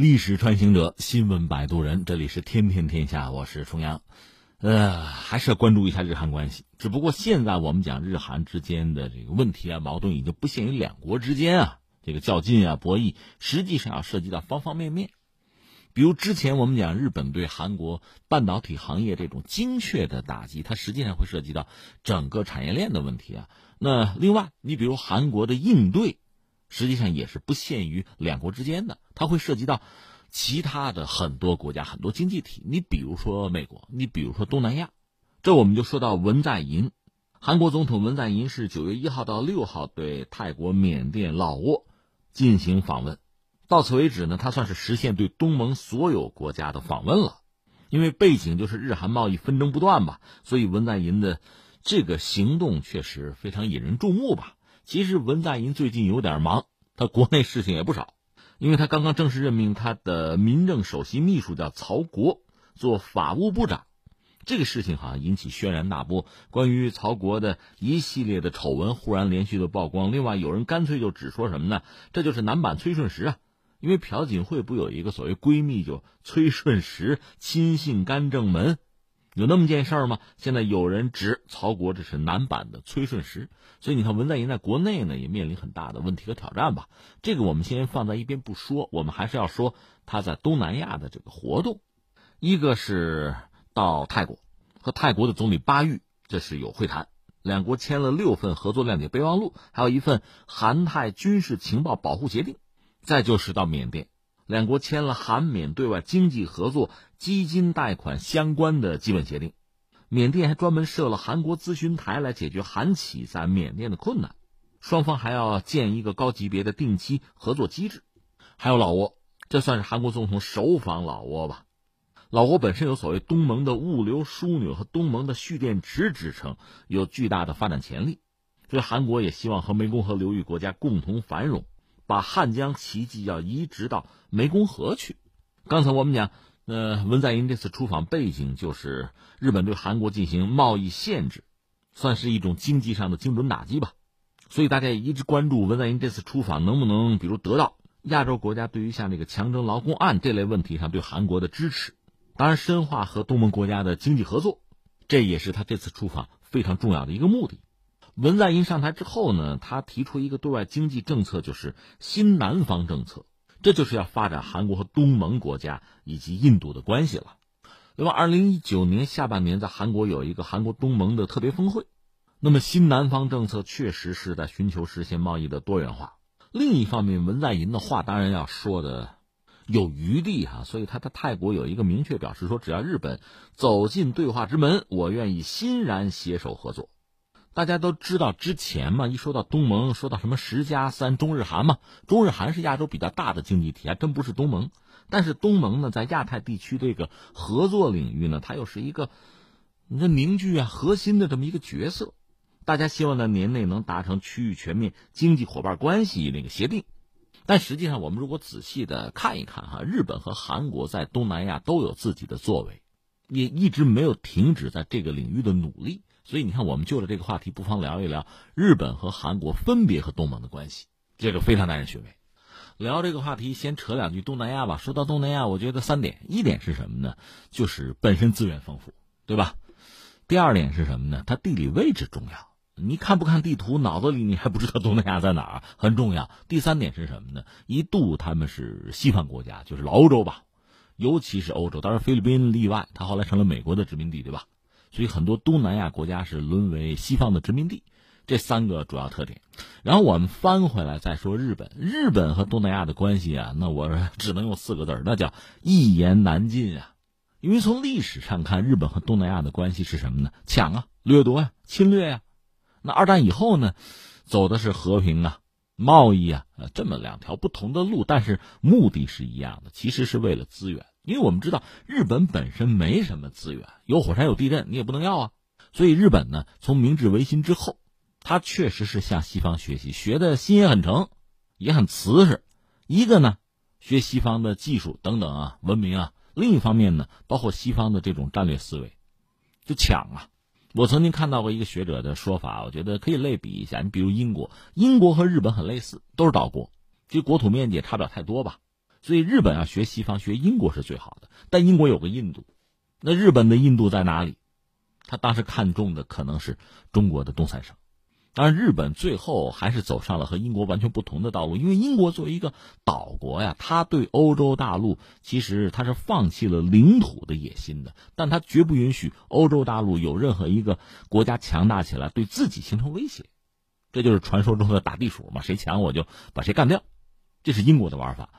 历史穿行者，新闻摆渡人，这里是天天天下，我是重阳。呃，还是要关注一下日韩关系。只不过现在我们讲日韩之间的这个问题啊，矛盾已经不限于两国之间啊，这个较劲啊、博弈，实际上要涉及到方方面面。比如之前我们讲日本对韩国半导体行业这种精确的打击，它实际上会涉及到整个产业链的问题啊。那另外，你比如韩国的应对，实际上也是不限于两国之间的，它会涉及到。其他的很多国家、很多经济体，你比如说美国，你比如说东南亚，这我们就说到文在寅，韩国总统文在寅是九月一号到六号对泰国、缅甸、老挝进行访问，到此为止呢，他算是实现对东盟所有国家的访问了。因为背景就是日韩贸易纷争不断吧，所以文在寅的这个行动确实非常引人注目吧。其实文在寅最近有点忙，他国内事情也不少。因为他刚刚正式任命他的民政首席秘书叫曹国做法务部长，这个事情好像引起轩然大波。关于曹国的一系列的丑闻忽然连续的曝光，另外有人干脆就只说什么呢？这就是男版崔顺实啊！因为朴槿惠不有一个所谓闺蜜就崔顺实亲信干政门。有那么件事儿吗？现在有人指曹国这是男版的崔顺实，所以你看文在寅在国内呢也面临很大的问题和挑战吧。这个我们先放在一边不说，我们还是要说他在东南亚的这个活动。一个是到泰国和泰国的总理巴育这是有会谈，两国签了六份合作谅解备忘录，还有一份韩泰军事情报保护协定。再就是到缅甸。两国签了韩缅对外经济合作、基金贷款相关的基本协定，缅甸还专门设了韩国咨询台来解决韩企在缅甸的困难，双方还要建一个高级别的定期合作机制。还有老挝，这算是韩国总统首访老挝吧？老挝本身有所谓东盟的物流枢纽和东盟的蓄电池之称，有巨大的发展潜力，所以韩国也希望和湄公河流域国家共同繁荣。把汉江奇迹要移植到湄公河去。刚才我们讲，呃，文在寅这次出访背景就是日本对韩国进行贸易限制，算是一种经济上的精准打击吧。所以大家也一直关注文在寅这次出访能不能，比如得到亚洲国家对于像这个强征劳工案这类问题上对韩国的支持。当然，深化和东盟国家的经济合作，这也是他这次出访非常重要的一个目的。文在寅上台之后呢，他提出一个对外经济政策，就是新南方政策，这就是要发展韩国和东盟国家以及印度的关系了。那么，二零一九年下半年在韩国有一个韩国东盟的特别峰会，那么新南方政策确实是在寻求实现贸易的多元化。另一方面，文在寅的话当然要说的有余地哈，所以他在泰国有一个明确表示说，只要日本走进对话之门，我愿意欣然携手合作。大家都知道，之前嘛，一说到东盟，说到什么十加三中日韩嘛，中日韩是亚洲比较大的经济体，还真不是东盟。但是东盟呢，在亚太地区这个合作领域呢，它又是一个你说凝聚啊核心的这么一个角色。大家希望在年内能达成区域全面经济伙伴关系那个协定。但实际上，我们如果仔细的看一看哈，日本和韩国在东南亚都有自己的作为，也一直没有停止在这个领域的努力。所以你看，我们就着这个话题，不妨聊一聊日本和韩国分别和东盟的关系，这个非常耐人寻味。聊这个话题，先扯两句东南亚吧。说到东南亚，我觉得三点：一点是什么呢？就是本身资源丰富，对吧？第二点是什么呢？它地理位置重要。你看不看地图，脑子里你还不知道东南亚在哪儿，很重要。第三点是什么呢？一度他们是西方国家，就是老欧洲吧，尤其是欧洲，当然菲律宾例外，它后来成了美国的殖民地，对吧？所以很多东南亚国家是沦为西方的殖民地，这三个主要特点。然后我们翻回来再说日本，日本和东南亚的关系啊，那我只能用四个字那叫一言难尽啊。因为从历史上看，日本和东南亚的关系是什么呢？抢啊，掠夺呀，侵略呀。那二战以后呢，走的是和平啊，贸易啊，这么两条不同的路，但是目的是一样的，其实是为了资源。因为我们知道日本本身没什么资源，有火山有地震，你也不能要啊。所以日本呢，从明治维新之后，他确实是向西方学习，学的心也很诚，也很瓷实。一个呢，学西方的技术等等啊，文明啊；另一方面呢，包括西方的这种战略思维，就抢啊。我曾经看到过一个学者的说法，我觉得可以类比一下。你比如英国，英国和日本很类似，都是岛国，其实国土面积也差不了太多吧。所以日本要学西方，学英国是最好的。但英国有个印度，那日本的印度在哪里？他当时看中的可能是中国的东三省。当然，日本最后还是走上了和英国完全不同的道路，因为英国作为一个岛国呀，他对欧洲大陆其实他是放弃了领土的野心的，但他绝不允许欧洲大陆有任何一个国家强大起来对自己形成威胁，这就是传说中的打地鼠嘛，谁强我就把谁干掉，这是英国的玩法。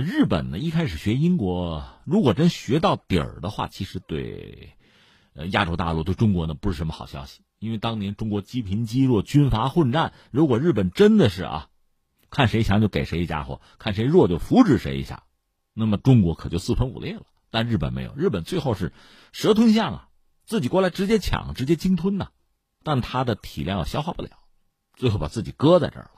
日本呢，一开始学英国，如果真学到底儿的话，其实对呃亚洲大陆对中国呢不是什么好消息。因为当年中国积贫积弱，军阀混战。如果日本真的是啊，看谁强就给谁一家伙，看谁弱就扶持谁一下，那么中国可就四分五裂了。但日本没有，日本最后是蛇吞象啊，自己过来直接抢，直接鲸吞呐。但他的体量消化不了，最后把自己搁在这儿。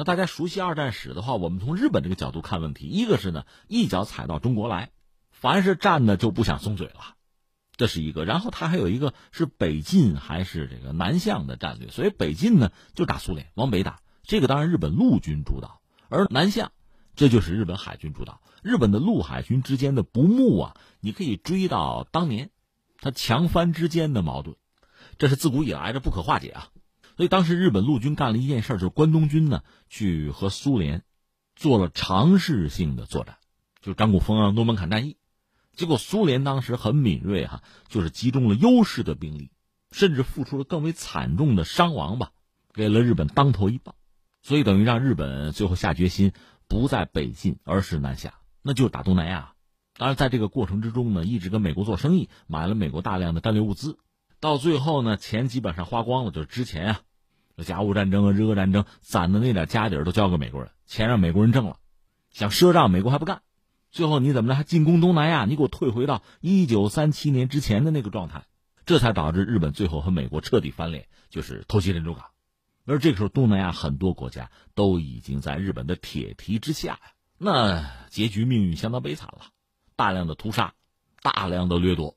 那大家熟悉二战史的话，我们从日本这个角度看问题，一个是呢，一脚踩到中国来，凡是站的就不想松嘴了。这是一个，然后他还有一个是北进还是这个南向的战略。所以北进呢就打苏联，往北打，这个当然日本陆军主导；而南向，这就是日本海军主导。日本的陆海军之间的不睦啊，你可以追到当年，他强藩之间的矛盾，这是自古以来的不可化解啊。所以当时日本陆军干了一件事，就是关东军呢去和苏联做了尝试性的作战，就张古峰啊、诺门坎战役。结果苏联当时很敏锐哈，就是集中了优势的兵力，甚至付出了更为惨重的伤亡吧，给了日本当头一棒，所以等于让日本最后下决心不在北进，而是南下，那就是打东南亚。当然，在这个过程之中呢，一直跟美国做生意，买了美国大量的战略物资，到最后呢，钱基本上花光了，就是之前啊，甲午战争啊、日俄战争攒的那点家底儿都交给美国人，钱让美国人挣了，想赊账，美国还不干。最后你怎么着还进攻东南亚？你给我退回到一九三七年之前的那个状态，这才导致日本最后和美国彻底翻脸，就是偷袭珍珠港。而这个时候，东南亚很多国家都已经在日本的铁蹄之下呀，那结局命运相当悲惨了，大量的屠杀，大量的掠夺，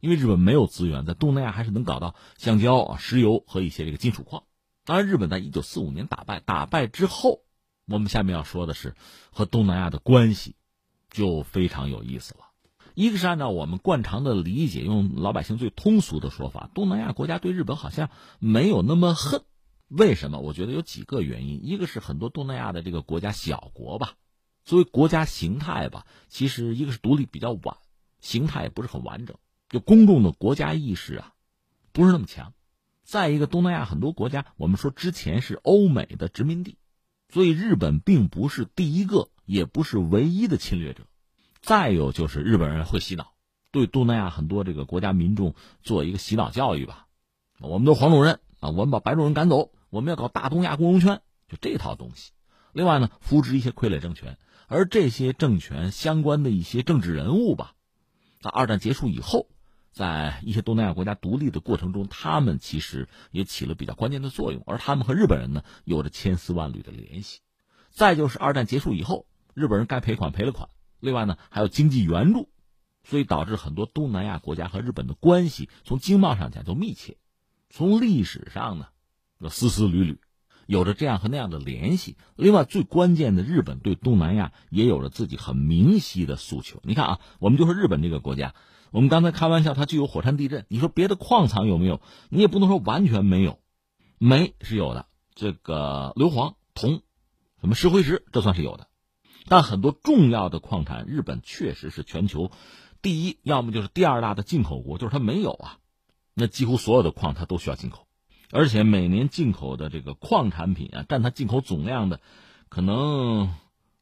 因为日本没有资源，在东南亚还是能搞到橡胶、石油和一些这个金属矿。当然，日本在一九四五年打败，打败之后，我们下面要说的是和东南亚的关系。就非常有意思了，一个是按照我们惯常的理解，用老百姓最通俗的说法，东南亚国家对日本好像没有那么恨。为什么？我觉得有几个原因。一个是很多东南亚的这个国家小国吧，作为国家形态吧，其实一个是独立比较晚，形态也不是很完整，就公众的国家意识啊，不是那么强。再一个，东南亚很多国家，我们说之前是欧美的殖民地，所以日本并不是第一个。也不是唯一的侵略者，再有就是日本人会洗脑，对东南亚很多这个国家民众做一个洗脑教育吧。我们都黄种人啊，我们把白种人赶走，我们要搞大东亚共荣圈，就这套东西。另外呢，扶植一些傀儡政权，而这些政权相关的一些政治人物吧，在二战结束以后，在一些东南亚国家独立的过程中，他们其实也起了比较关键的作用，而他们和日本人呢，有着千丝万缕的联系。再就是二战结束以后。日本人该赔款赔了款，另外呢还有经济援助，所以导致很多东南亚国家和日本的关系从经贸上讲就密切，从历史上呢，就丝丝缕缕，有着这样和那样的联系。另外最关键的，日本对东南亚也有着自己很明晰的诉求。你看啊，我们就说日本这个国家，我们刚才开玩笑，它具有火山地震，你说别的矿藏有没有？你也不能说完全没有，煤是有的，这个硫磺、铜，什么石灰石，这算是有的。但很多重要的矿产，日本确实是全球第一，要么就是第二大的进口国，就是它没有啊。那几乎所有的矿它都需要进口，而且每年进口的这个矿产品啊，占它进口总量的可能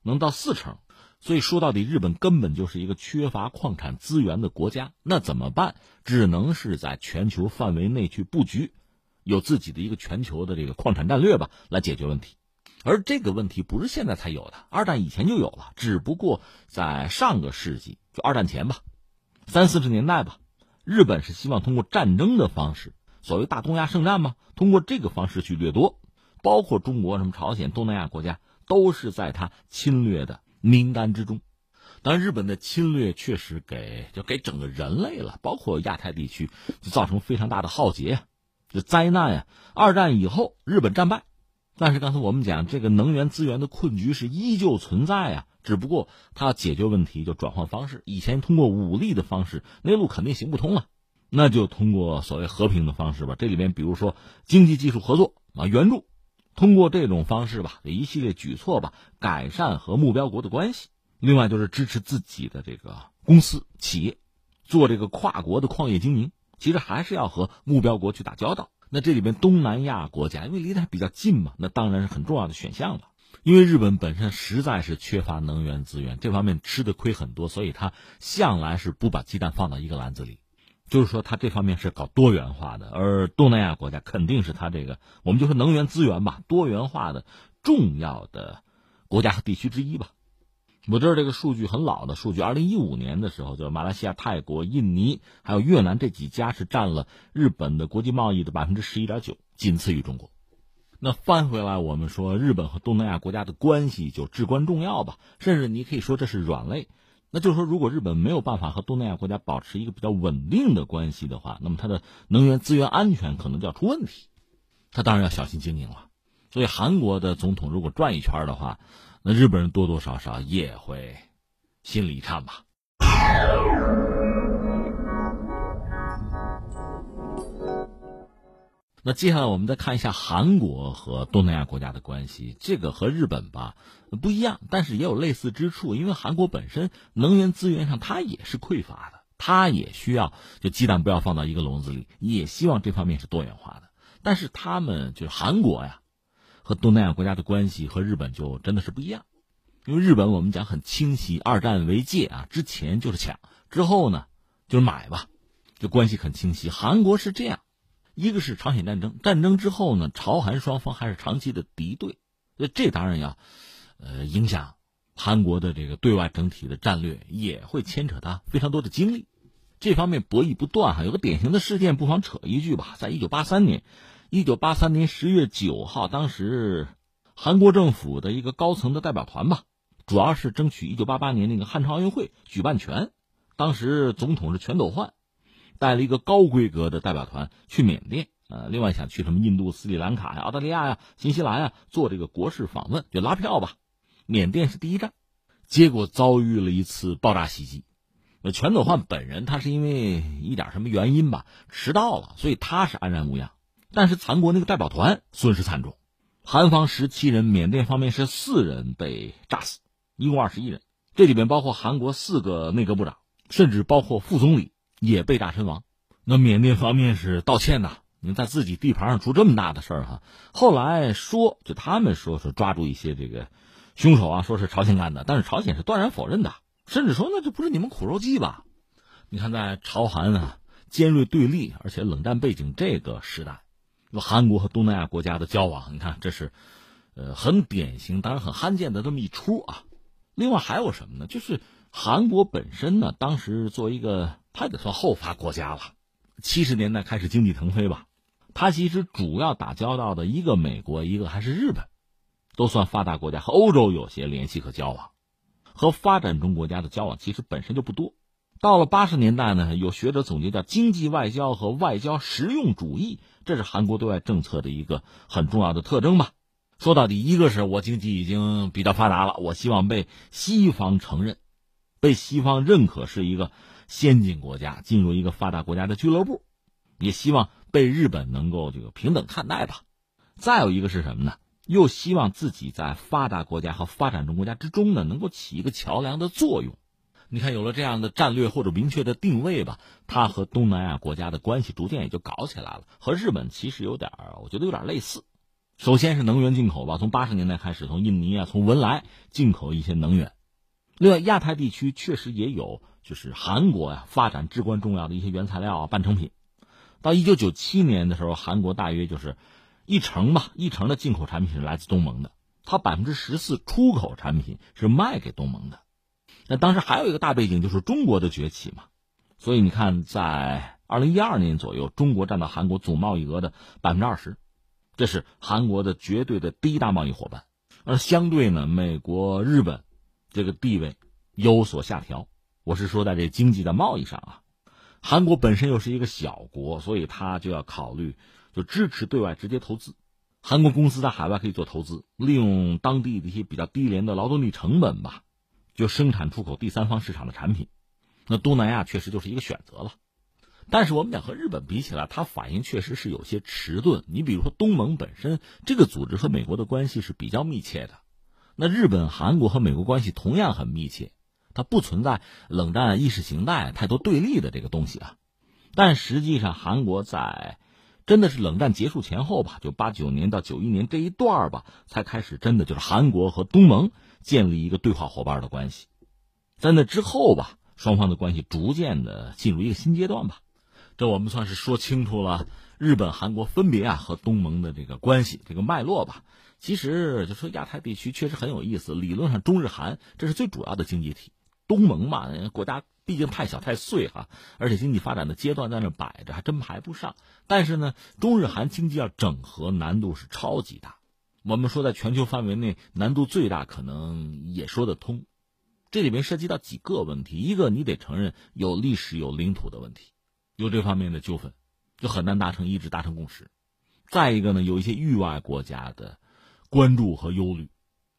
能到四成。所以说到底，日本根本就是一个缺乏矿产资源的国家。那怎么办？只能是在全球范围内去布局，有自己的一个全球的这个矿产战略吧，来解决问题。而这个问题不是现在才有的，二战以前就有了，只不过在上个世纪，就二战前吧，三四十年代吧，日本是希望通过战争的方式，所谓大东亚圣战嘛，通过这个方式去掠夺，包括中国、什么朝鲜、东南亚国家，都是在他侵略的名单之中。但日本的侵略确实给就给整个人类了，包括亚太地区，就造成非常大的浩劫，就灾难呀。二战以后，日本战败。但是刚才我们讲，这个能源资源的困局是依旧存在啊，只不过他要解决问题就转换方式，以前通过武力的方式，那路肯定行不通啊，那就通过所谓和平的方式吧。这里面比如说经济技术合作啊，援助，通过这种方式吧，一系列举措吧，改善和目标国的关系。另外就是支持自己的这个公司企业，做这个跨国的矿业经营，其实还是要和目标国去打交道。那这里边东南亚国家，因为离得还比较近嘛，那当然是很重要的选项了。因为日本本身实在是缺乏能源资源，这方面吃的亏很多，所以他向来是不把鸡蛋放到一个篮子里，就是说他这方面是搞多元化的。而东南亚国家肯定是他这个，我们就说能源资源吧，多元化的重要的国家和地区之一吧。我这儿这个数据很老的数据，二零一五年的时候，就是马来西亚、泰国、印尼还有越南这几家是占了日本的国际贸易的百分之十一点九，仅次于中国。那翻回来，我们说日本和东南亚国家的关系就至关重要吧，甚至你可以说这是软肋。那就是说，如果日本没有办法和东南亚国家保持一个比较稳定的关系的话，那么它的能源资源安全可能就要出问题。他当然要小心经营了。所以，韩国的总统如果转一圈的话，那日本人多多少少也会心里一颤吧。那接下来我们再看一下韩国和东南亚国家的关系，这个和日本吧不一样，但是也有类似之处。因为韩国本身能源资源上它也是匮乏的，它也需要就鸡蛋不要放到一个笼子里，也希望这方面是多元化的。但是他们就是韩国呀，和东南亚国家的关系和日本就真的是不一样。因为日本我们讲很清晰，二战为界啊，之前就是抢，之后呢就是买吧，就关系很清晰。韩国是这样。一个是朝鲜战争，战争之后呢，朝韩双方还是长期的敌对，那这当然要，呃，影响韩国的这个对外整体的战略，也会牵扯他非常多的精力。这方面博弈不断哈，有个典型的事件，不妨扯一句吧。在一九八三年，一九八三年十月九号，当时韩国政府的一个高层的代表团吧，主要是争取一九八八年那个汉城奥运会举办权，当时总统是全斗焕。带了一个高规格的代表团去缅甸，呃，另外想去什么印度、斯里兰卡呀、澳大利亚呀、新西兰呀做这个国事访问，就拉票吧。缅甸是第一站，结果遭遇了一次爆炸袭击。那全斗焕本人他是因为一点什么原因吧迟到了，所以他是安然无恙。但是残国那个代表团损失惨重，韩方十七人，缅甸方面是四人被炸死，一共二十一人，这里边包括韩国四个内阁部长，甚至包括副总理。也被炸身亡，那缅甸方面是道歉呐，你在自己地盘上出这么大的事儿哈。后来说，就他们说是抓住一些这个凶手啊，说是朝鲜干的，但是朝鲜是断然否认的，甚至说那这不是你们苦肉计吧？你看在朝韩啊尖锐对立，而且冷战背景这个时代，韩国和东南亚国家的交往，你看这是呃很典型，当然很罕见的这么一出啊。另外还有什么呢？就是韩国本身呢，当时作为一个。它得算后发国家了，七十年代开始经济腾飞吧。它其实主要打交道的一个美国，一个还是日本，都算发达国家，和欧洲有些联系和交往，和发展中国家的交往其实本身就不多。到了八十年代呢，有学者总结叫经济外交和外交实用主义，这是韩国对外政策的一个很重要的特征吧。说到底，一个是我经济已经比较发达了，我希望被西方承认，被西方认可是一个。先进国家进入一个发达国家的俱乐部，也希望被日本能够这个平等看待吧。再有一个是什么呢？又希望自己在发达国家和发展中国家之中呢，能够起一个桥梁的作用。你看，有了这样的战略或者明确的定位吧，它和东南亚国家的关系逐渐也就搞起来了。和日本其实有点，我觉得有点类似。首先是能源进口吧，从八十年代开始，从印尼啊，从文莱进口一些能源。另外，亚太地区确实也有。就是韩国呀，发展至关重要的一些原材料啊、半成品。到一九九七年的时候，韩国大约就是一成吧，一成的进口产品是来自东盟的，它百分之十四出口产品是卖给东盟的。那当时还有一个大背景就是中国的崛起嘛，所以你看，在二零一二年左右，中国占到韩国总贸易额的百分之二十，这是韩国的绝对的第一大贸易伙伴。而相对呢，美国、日本这个地位有所下调。我是说，在这经济的贸易上啊，韩国本身又是一个小国，所以他就要考虑，就支持对外直接投资。韩国公司在海外可以做投资，利用当地的一些比较低廉的劳动力成本吧，就生产出口第三方市场的产品，那东南亚确实就是一个选择了。但是我们讲和日本比起来，它反应确实是有些迟钝。你比如说东盟本身这个组织和美国的关系是比较密切的，那日本、韩国和美国关系同样很密切，它不存在冷战意识形态太多对立的这个东西啊。但实际上，韩国在真的是冷战结束前后吧，就八九年到九一年这一段吧，才开始真的就是韩国和东盟建立一个对话伙伴的关系。在那之后吧，双方的关系逐渐的进入一个新阶段吧。这我们算是说清楚了日本、韩国分别啊和东盟的这个关系这个脉络吧。其实就说亚太地区确实很有意思，理论上中日韩这是最主要的经济体，东盟嘛国家毕竟太小太碎哈，而且经济发展的阶段在那摆着，还真排不上。但是呢，中日韩经济要整合难度是超级大。我们说在全球范围内难度最大，可能也说得通。这里面涉及到几个问题，一个你得承认有历史有领土的问题。有这方面的纠纷，就很难达成一致、达成共识。再一个呢，有一些域外国家的关注和忧虑，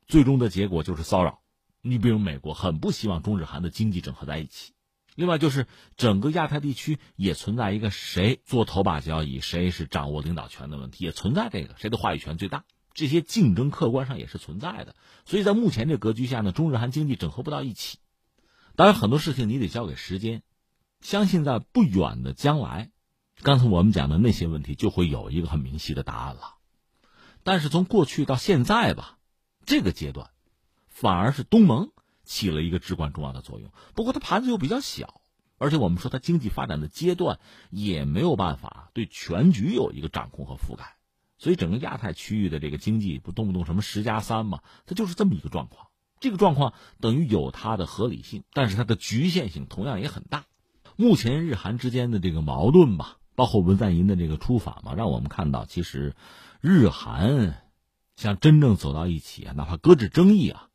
最终的结果就是骚扰。你比如美国很不希望中日韩的经济整合在一起。另外就是整个亚太地区也存在一个谁做头把交椅，谁是掌握领导权的问题，也存在这个谁的话语权最大。这些竞争客观上也是存在的。所以在目前这格局下呢，中日韩经济整合不到一起。当然很多事情你得交给时间。相信在不远的将来，刚才我们讲的那些问题就会有一个很明晰的答案了。但是从过去到现在吧，这个阶段反而是东盟起了一个至关重要的作用。不过它盘子又比较小，而且我们说它经济发展的阶段也没有办法对全局有一个掌控和覆盖。所以整个亚太区域的这个经济不动不动什么十加三嘛，它就是这么一个状况。这个状况等于有它的合理性，但是它的局限性同样也很大。目前日韩之间的这个矛盾吧，包括文在寅的这个出访嘛，让我们看到，其实日韩想真正走到一起啊，哪怕搁置争议啊，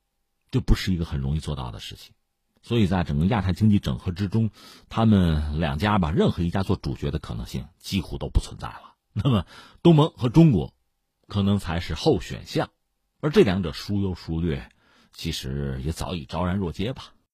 这不是一个很容易做到的事情。所以在整个亚太经济整合之中，他们两家吧，任何一家做主角的可能性几乎都不存在了。那么东盟和中国可能才是后选项，而这两者孰优孰劣，其实也早已昭然若揭吧。